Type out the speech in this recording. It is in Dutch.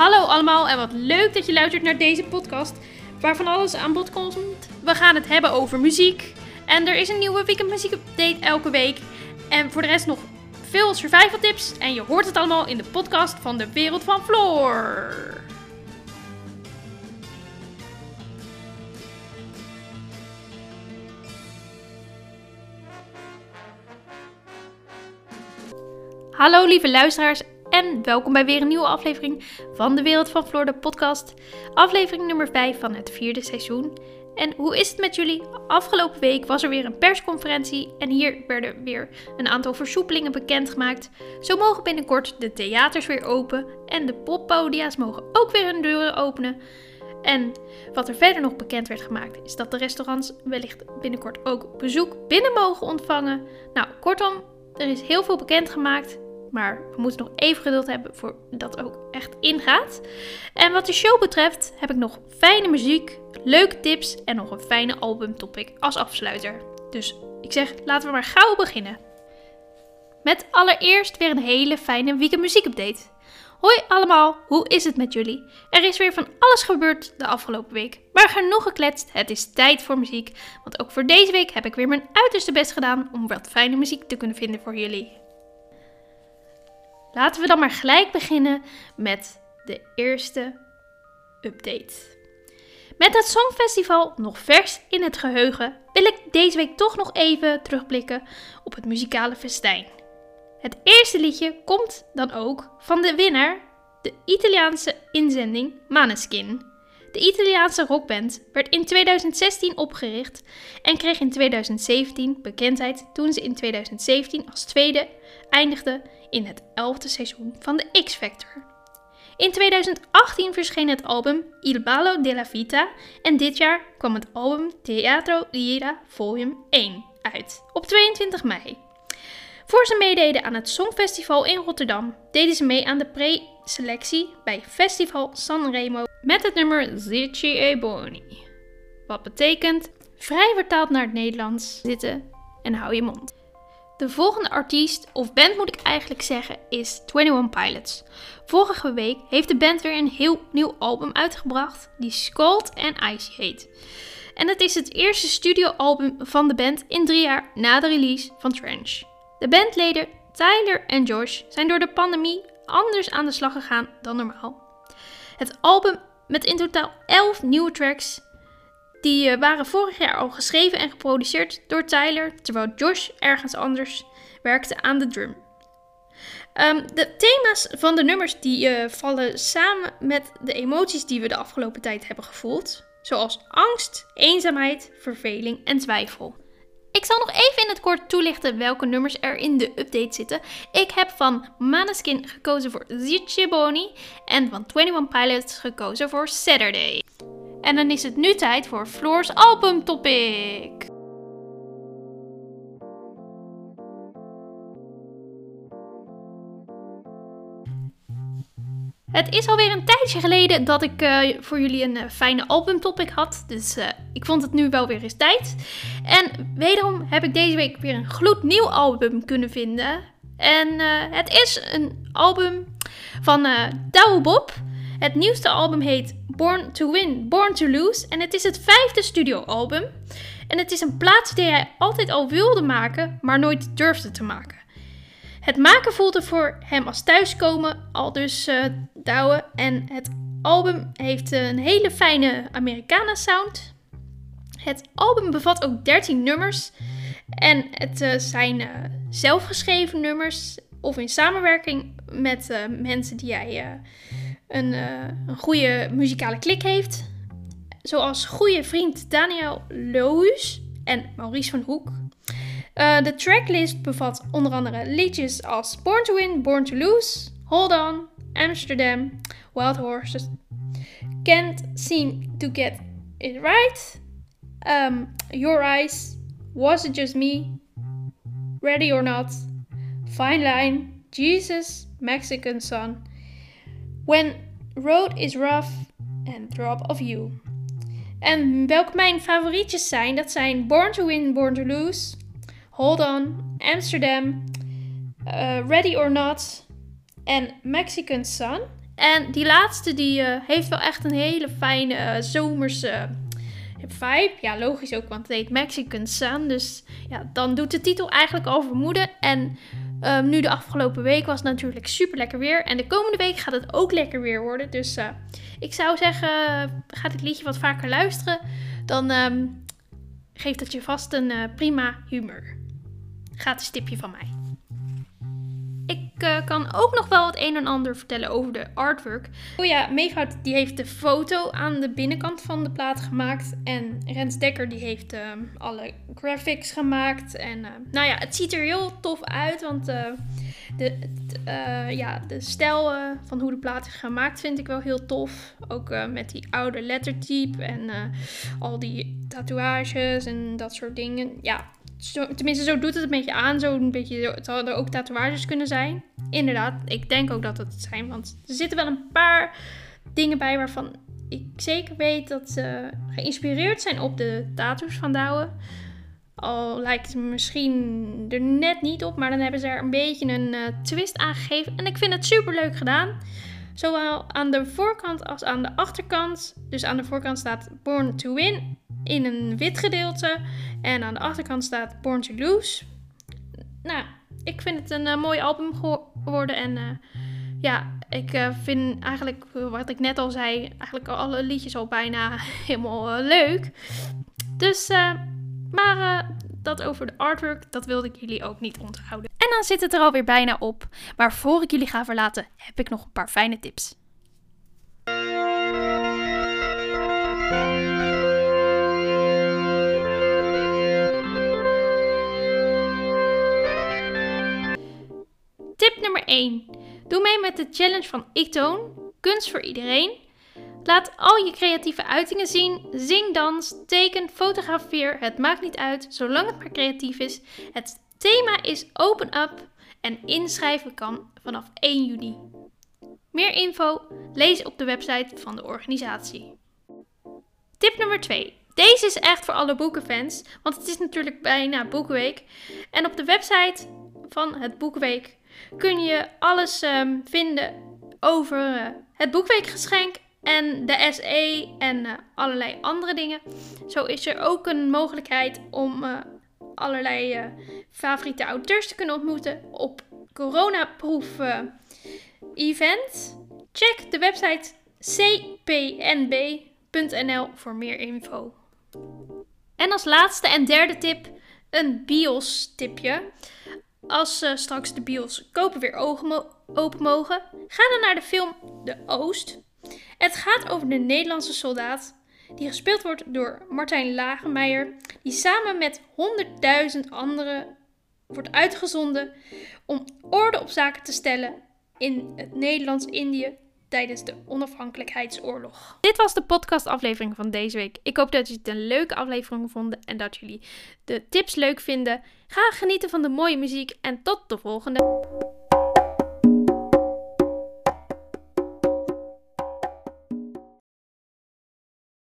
Hallo allemaal en wat leuk dat je luistert naar deze podcast waarvan alles aan bod komt. We gaan het hebben over muziek en er is een nieuwe weekend muziek update elke week. En voor de rest nog veel survival tips en je hoort het allemaal in de podcast van de wereld van Floor. Hallo lieve luisteraars en welkom bij weer een nieuwe aflevering van de Wereld van Floor, de podcast. Aflevering nummer 5 van het vierde seizoen. En hoe is het met jullie? Afgelopen week was er weer een persconferentie en hier werden weer een aantal versoepelingen bekendgemaakt. Zo mogen binnenkort de theaters weer open en de poppodia's mogen ook weer hun deuren openen. En wat er verder nog bekend werd gemaakt, is dat de restaurants wellicht binnenkort ook bezoek binnen mogen ontvangen. Nou, kortom, er is heel veel bekendgemaakt. Maar we moeten nog even geduld hebben voordat het ook echt ingaat. En wat de show betreft heb ik nog fijne muziek, leuke tips en nog een fijne albumtopic als afsluiter. Dus ik zeg, laten we maar gauw beginnen. Met allereerst weer een hele fijne weekend muziekupdate. Hoi allemaal, hoe is het met jullie? Er is weer van alles gebeurd de afgelopen week. Maar genoeg gekletst, het is tijd voor muziek. Want ook voor deze week heb ik weer mijn uiterste best gedaan om wat fijne muziek te kunnen vinden voor jullie. Laten we dan maar gelijk beginnen met de eerste update. Met het Songfestival nog vers in het geheugen wil ik deze week toch nog even terugblikken op het muzikale festijn. Het eerste liedje komt dan ook van de winnaar, de Italiaanse inzending Maneskin. De Italiaanse rockband werd in 2016 opgericht en kreeg in 2017 bekendheid toen ze in 2017 als tweede eindigde in het 11e seizoen van de X Factor. In 2018 verscheen het album Il Ballo della Vita en dit jaar kwam het album Teatro Lira Volume 1 uit op 22 mei. Voor ze meededen aan het Songfestival in Rotterdam, deden ze mee aan de pre-selectie bij Festival Sanremo met het nummer Zirci e Boni. Wat betekent, vrij vertaald naar het Nederlands, zitten en hou je mond. De volgende artiest, of band moet ik eigenlijk zeggen, is 21 Pilots. Vorige week heeft de band weer een heel nieuw album uitgebracht, die Scald and Icy heet. En het is het eerste studioalbum van de band in drie jaar na de release van Trench. De bandleden Tyler en Josh zijn door de pandemie anders aan de slag gegaan dan normaal. Het album met in totaal 11 nieuwe tracks die eh, waren vorig jaar al geschreven en geproduceerd door Tyler, terwijl Josh ergens anders werkte aan de drum. Ehm, de thema's van de nummers die uh, vallen samen met de emoties die we de afgelopen tijd hebben gevoeld, zoals angst, eenzaamheid, verveling en twijfel. Ik zal nog even in het kort toelichten welke nummers er in de update zitten. Ik heb van Maneskin gekozen voor Zirce Boni en van 21 Pilots gekozen voor Saturday. En dan is het nu tijd voor Floor's albumtopic. Het is alweer een tijdje geleden dat ik uh, voor jullie een uh, fijne albumtopic had. Dus uh, ik vond het nu wel weer eens tijd. En wederom heb ik deze week weer een gloednieuw album kunnen vinden. En het is een album van Douwe Bob. Het nieuwste album heet Born to Win, Born to Lose. En het is het vijfde studioalbum. En het is een plaats die hij altijd al wilde maken, maar nooit durfde te maken. Het maken voelde voor hem als thuiskomen, al dus uh. En het album heeft een hele fijne Americana sound. Het album bevat ook 13 nummers. En het uh, zijn uh, zelfgeschreven nummers of in samenwerking met mensen die een, een goede muzikale klik heeft. Zoals goede vriend Daniel Loos en Maurice van Hoek. Uh, de tracklist bevat onder andere liedjes als Born to Win, Born to Lose, Hold On, Amsterdam, Wild Horses, Can't Seem to Get It Right, um, Your Eyes, Was It Just Me, Ready or Not, Fine Line, Jesus, Mexican Sun, When Road is Rough en Drop of You. En welke mijn favorietjes zijn, dat zijn Born to Win, Born to Lose, Hold On, Amsterdam, uh, Ready or Not en Mexican Sun. En die laatste die eh, heeft wel echt een hele fijne uh, zomerse vibe. Ja, logisch ook, want het heet Mexican Sun. Dus ja, dan doet de titel eigenlijk al vermoeden. En um, nu de afgelopen week was het natuurlijk super lekker weer. En de komende week gaat het ook lekker weer worden. Dus ik zou zeggen, ga dit liedje wat vaker luisteren. Dan um, geeft het je vast een prima humeur. Een stipje van mij. Ik uh, kan ook nog wel het een en ander vertellen over de artwork. Oh ja, Meegoud die heeft de foto aan de binnenkant van de plaat gemaakt. En Rens Dekker die heeft uh, alle graphics gemaakt. En uh, nou ja, het ziet er heel tof uit. Want de, ja, de stijl van hoe de plaat is gemaakt vind ik wel heel tof. Ook met die oude lettertype en al die tatoeages en dat soort dingen. Ja, tenminste, zo doet het een beetje aan. Zo een beetje, het hadden ook tatoeages kunnen zijn. Inderdaad, ik denk ook dat het het zijn. Want er zitten wel een paar dingen bij waarvan ik zeker weet dat ze geïnspireerd zijn op de tattoos van Douwe. Al lijkt het misschien er net niet op, maar dan hebben ze er een beetje een uh, twist aan gegeven. En ik vind het super leuk gedaan. Zowel aan de voorkant als aan de achterkant. Dus aan de voorkant staat Born to Win in een wit gedeelte. En aan de achterkant staat Born to Lose. Nou, ik vind het een uh, mooi album geworden. En uh, ja, ik uh, vind eigenlijk, wat ik net al zei, eigenlijk alle liedjes al bijna helemaal leuk. Dus, maar dat over de artwork, dat wilde ik jullie ook niet onthouden. En dan zit het er alweer bijna op. Maar voor ik jullie ga verlaten, heb ik nog een paar fijne tips. Nummer 1. Doe mee met de challenge van Ictoon. Kunst voor iedereen. Laat al je creatieve uitingen zien. Zing, dans, teken, fotografeer. Het maakt niet uit, zolang het maar creatief is. Het thema is Open Up en inschrijven kan vanaf 1 juni. Meer info lees op de website van de organisatie. Tip nummer 2. Deze is echt voor alle boekenfans, want het is natuurlijk bijna Boekenweek. En op de website van het Boekenweek kun je alles um, vinden over uh, het boekweekgeschenk en de SE en uh, allerlei andere dingen. Zo is er ook een mogelijkheid om uh, allerlei favoriete auteurs te kunnen ontmoeten op coronaproof event. Check de website cpnb.nl voor meer info. En als laatste en derde tip een BIOS tipje. Als uh, straks de bioscopen weer open mogen, ga dan naar de film De Oost. Het gaat over de Nederlandse soldaat die gespeeld wordt door Martijn Lagemeijer, die samen met 100.000 anderen wordt uitgezonden om orde op zaken te stellen in het Nederlands-Indië tijdens de onafhankelijkheidsoorlog. Dit was de podcastaflevering van deze week. Ik hoop dat jullie het een leuke aflevering vonden en dat jullie de tips leuk vinden. Ga genieten van de mooie muziek en tot de volgende.